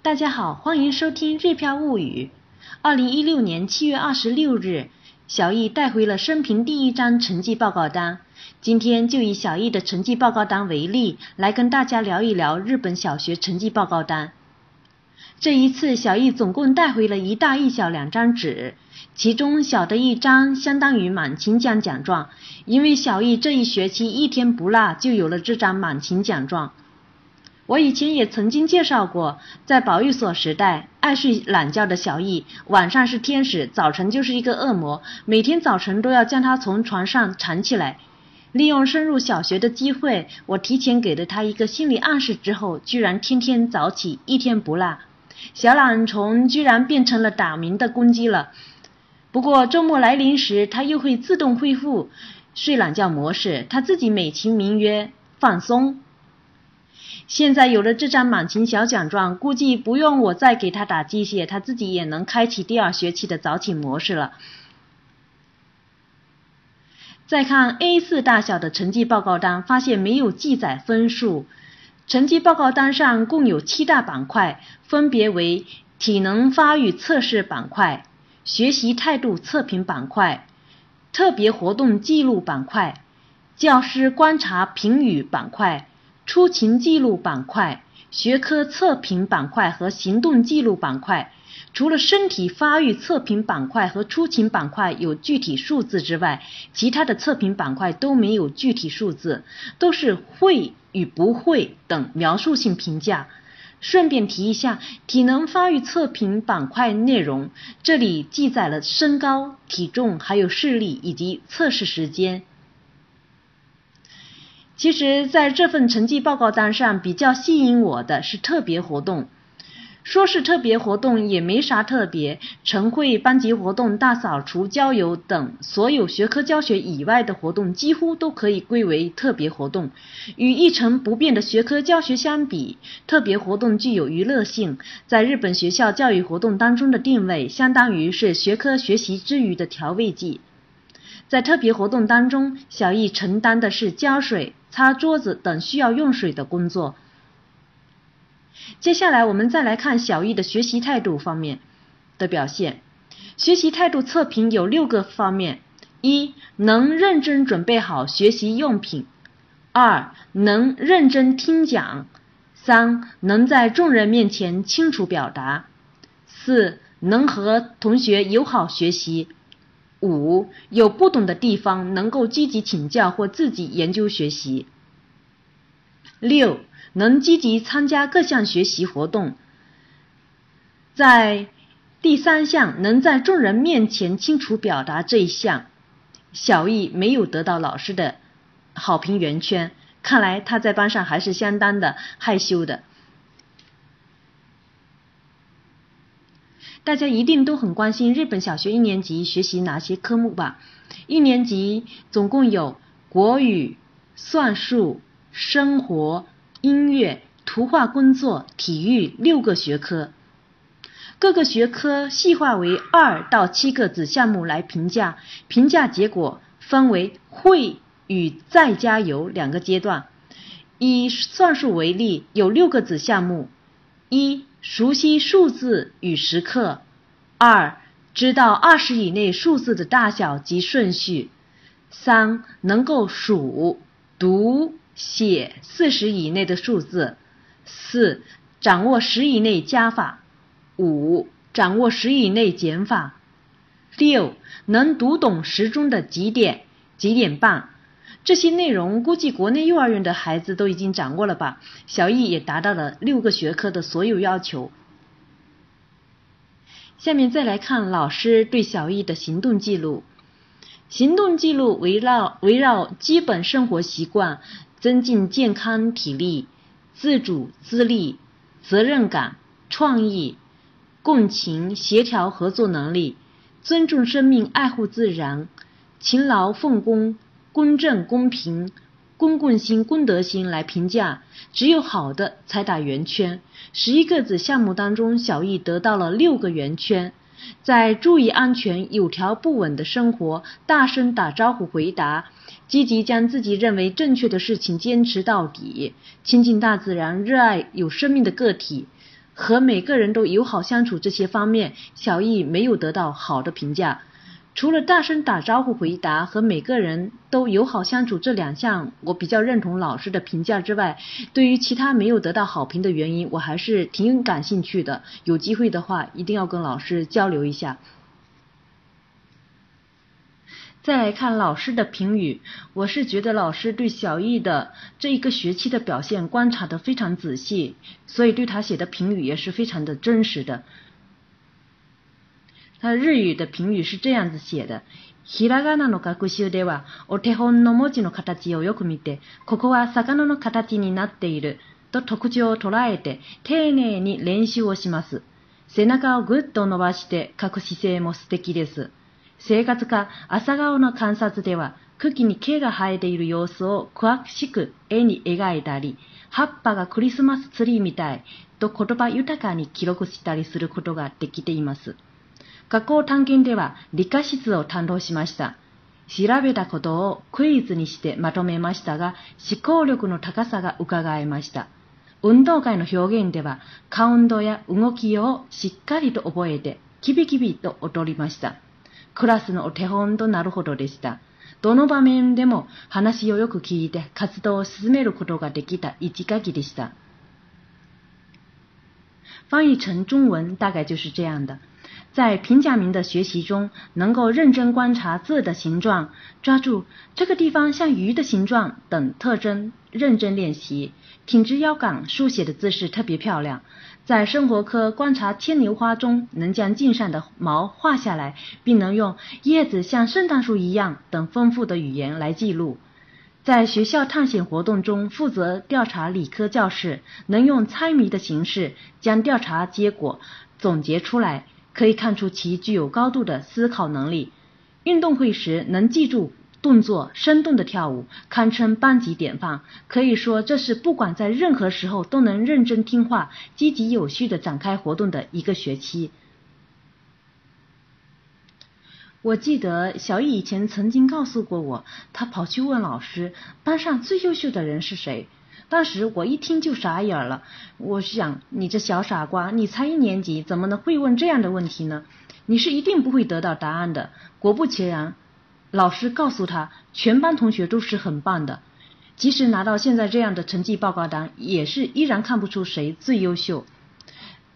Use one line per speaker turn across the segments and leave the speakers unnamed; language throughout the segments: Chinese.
大家好，欢迎收听《日飘物语》。二零一六年七月二十六日，小易带回了生平第一张成绩报告单。今天就以小易的成绩报告单为例，来跟大家聊一聊日本小学成绩报告单。这一次，小易总共带回了一大一小两张纸，其中小的一张相当于满勤奖奖状，因为小易这一学期一天不落，就有了这张满勤奖状。我以前也曾经介绍过，在保育所时代，爱睡懒觉的小易，晚上是天使，早晨就是一个恶魔，每天早晨都要将他从床上缠起来。利用升入小学的机会，我提前给了他一个心理暗示之后，居然天天早起，一天不落。小懒虫居然变成了打鸣的公鸡了。不过周末来临时，它又会自动恢复睡懒觉模式，它自己美其名曰放松。现在有了这张满勤小奖状，估计不用我再给他打鸡血，他自己也能开启第二学期的早起模式了。再看 A4 大小的成绩报告单，发现没有记载分数。成绩报告单上共有七大板块，分别为体能发育测试板块、学习态度测评板块、特别活动记录板块、教师观察评语板块。出勤记录板块、学科测评板块和行动记录板块，除了身体发育测评板块和出勤板块有具体数字之外，其他的测评板块都没有具体数字，都是会与不会等描述性评价。顺便提一下，体能发育测评板块内容，这里记载了身高、体重，还有视力以及测试时间。其实，在这份成绩报告单上，比较吸引我的是特别活动。说是特别活动，也没啥特别。晨会、班级活动、大扫除、郊游等所有学科教学以外的活动，几乎都可以归为特别活动。与一成不变的学科教学相比，特别活动具有娱乐性，在日本学校教育活动当中的定位，相当于是学科学习之余的调味剂。在特别活动当中，小易承担的是浇水。擦桌子等需要用水的工作。接下来我们再来看小易的学习态度方面的表现。学习态度测评有六个方面：一、能认真准备好学习用品；二、能认真听讲；三、能在众人面前清楚表达；四、能和同学友好学习。五有不懂的地方能够积极请教或自己研究学习。六能积极参加各项学习活动。在第三项能在众人面前清楚表达这一项，小易没有得到老师的好评圆圈，看来他在班上还是相当的害羞的。大家一定都很关心日本小学一年级学习哪些科目吧？一年级总共有国语、算术、生活、音乐、图画工作、体育六个学科，各个学科细化为二到七个子项目来评价，评价结果分为会与再加油两个阶段。以算术为例，有六个子项目：一。熟悉数字与时刻。二、知道二十以内数字的大小及顺序。三、能够数、读、写四十以内的数字。四、掌握十以内加法。五、掌握十以内减法。六、能读懂时钟的几点、几点半。这些内容估计国内幼儿园的孩子都已经掌握了吧？小易也达到了六个学科的所有要求。下面再来看老师对小易的行动记录。行动记录围绕围绕基本生活习惯、增进健康体力、自主自立、责任感、创意、共情、协调合作能力、尊重生命、爱护自然、勤劳奉公。公正、公平、公共心、公德心来评价，只有好的才打圆圈。十一个子项目当中，小易得到了六个圆圈。在注意安全、有条不紊的生活、大声打招呼、回答、积极将自己认为正确的事情坚持到底、亲近大自然、热爱有生命的个体、和每个人都友好相处这些方面，小易没有得到好的评价。除了大声打招呼、回答和每个人都友好相处这两项，我比较认同老师的评价之外，对于其他没有得到好评的原因，我还是挺感兴趣的。有机会的话，一定要跟老师交流一下。再来看老师的评语，我是觉得老师对小易的这一个学期的表现观察的非常仔细，所以对他写的评语也是非常的真实的。他日语的评语是这样子写的：ひらがなの学習では、お手本の文字の形をよく見て、ここは魚の形になっていると特徴を捉えて、丁寧に練習をします。背中をぐっと伸ばして書く姿勢も素敵です。生活家朝顔の観察では、茎に毛が生えている様子を詳しく絵に描いたり、葉っぱがクリスマスツリーみたいと言葉豊かに記録したりすることができています。学校探検では理科室を担当しました。調べたことをクイズにしてまとめましたが、思考力の高さが伺えました。運動会の表現では、カウントや動きをしっかりと覚えて、キビキビと踊りました。クラスのお手本となるほどでした。どの場面でも話をよく聞いて活動を進めることができた一垣でした。翻译成中文大概就是这样的。在平假名的学习中，能够认真观察字的形状，抓住这个地方像鱼的形状等特征，认真练习，挺直腰杆书写的姿势特别漂亮。在生活科观察牵牛花中，能将茎上的毛画下来，并能用叶子像圣诞树一样等丰富的语言来记录。在学校探险活动中，负责调查理科教室，能用猜谜的形式将调查结果总结出来。可以看出其具有高度的思考能力。运动会时能记住动作，生动的跳舞，堪称班级典范。可以说，这是不管在任何时候都能认真听话、积极有序的展开活动的一个学期。我记得小易以前曾经告诉过我，他跑去问老师，班上最优秀的人是谁。当时我一听就傻眼了，我想你这小傻瓜，你才一年级，怎么能会问这样的问题呢？你是一定不会得到答案的。果不其然，老师告诉他，全班同学都是很棒的，即使拿到现在这样的成绩报告单，也是依然看不出谁最优秀。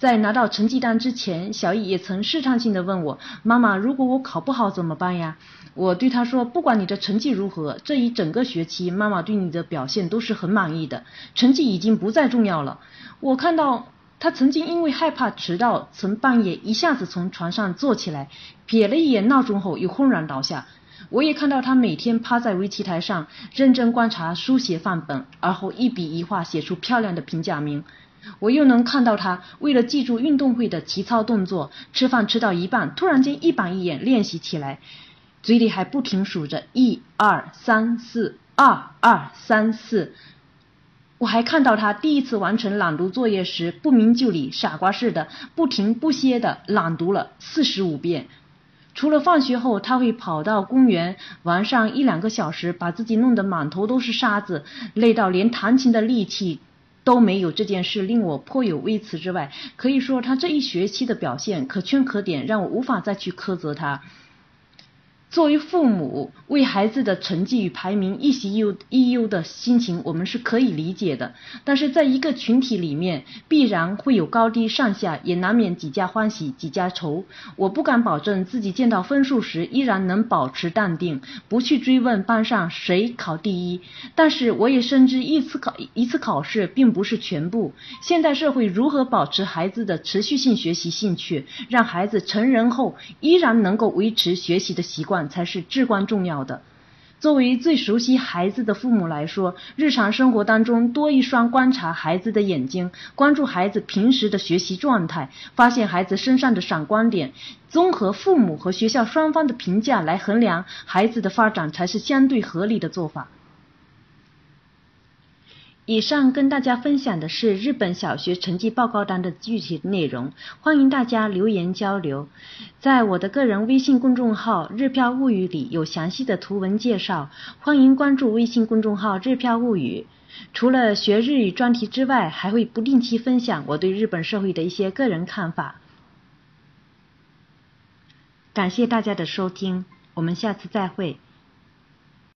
在拿到成绩单之前，小易也曾试探性的问我：“妈妈，如果我考不好怎么办呀？”我对他说：“不管你的成绩如何，这一整个学期，妈妈对你的表现都是很满意的。成绩已经不再重要了。”我看到他曾经因为害怕迟到，曾半夜一下子从床上坐起来，瞥了一眼闹钟后又轰然倒下。我也看到他每天趴在围棋台上，认真观察书写范本，而后一笔一画写出漂亮的平假名。我又能看到他为了记住运动会的体操动作，吃饭吃到一半，突然间一板一眼练习起来，嘴里还不停数着一二三四二二三四。我还看到他第一次完成朗读作业时，不明就里，傻瓜似的不停不歇的朗读了四十五遍。除了放学后他会跑到公园玩上一两个小时，把自己弄得满头都是沙子，累到连弹琴的力气。都没有这件事令我颇有微词之外，可以说他这一学期的表现可圈可点，让我无法再去苛责他。作为父母，为孩子的成绩与排名一喜忧一忧的心情，我们是可以理解的。但是，在一个群体里面，必然会有高低上下，也难免几家欢喜几家愁。我不敢保证自己见到分数时依然能保持淡定，不去追问班上谁考第一。但是，我也深知一次考一次考试并不是全部。现代社会如何保持孩子的持续性学习兴趣，让孩子成人后依然能够维持学习的习惯？才是至关重要的。作为最熟悉孩子的父母来说，日常生活当中多一双观察孩子的眼睛，关注孩子平时的学习状态，发现孩子身上的闪光点，综合父母和学校双方的评价来衡量孩子的发展，才是相对合理的做法。以上跟大家分享的是日本小学成绩报告单的具体内容，欢迎大家留言交流。在我的个人微信公众号“日漂物语”里有详细的图文介绍，欢迎关注微信公众号“日漂物语”。除了学日语专题之外，还会不定期分享我对日本社会的一些个人看法。感谢大家的收听，我们下次再会。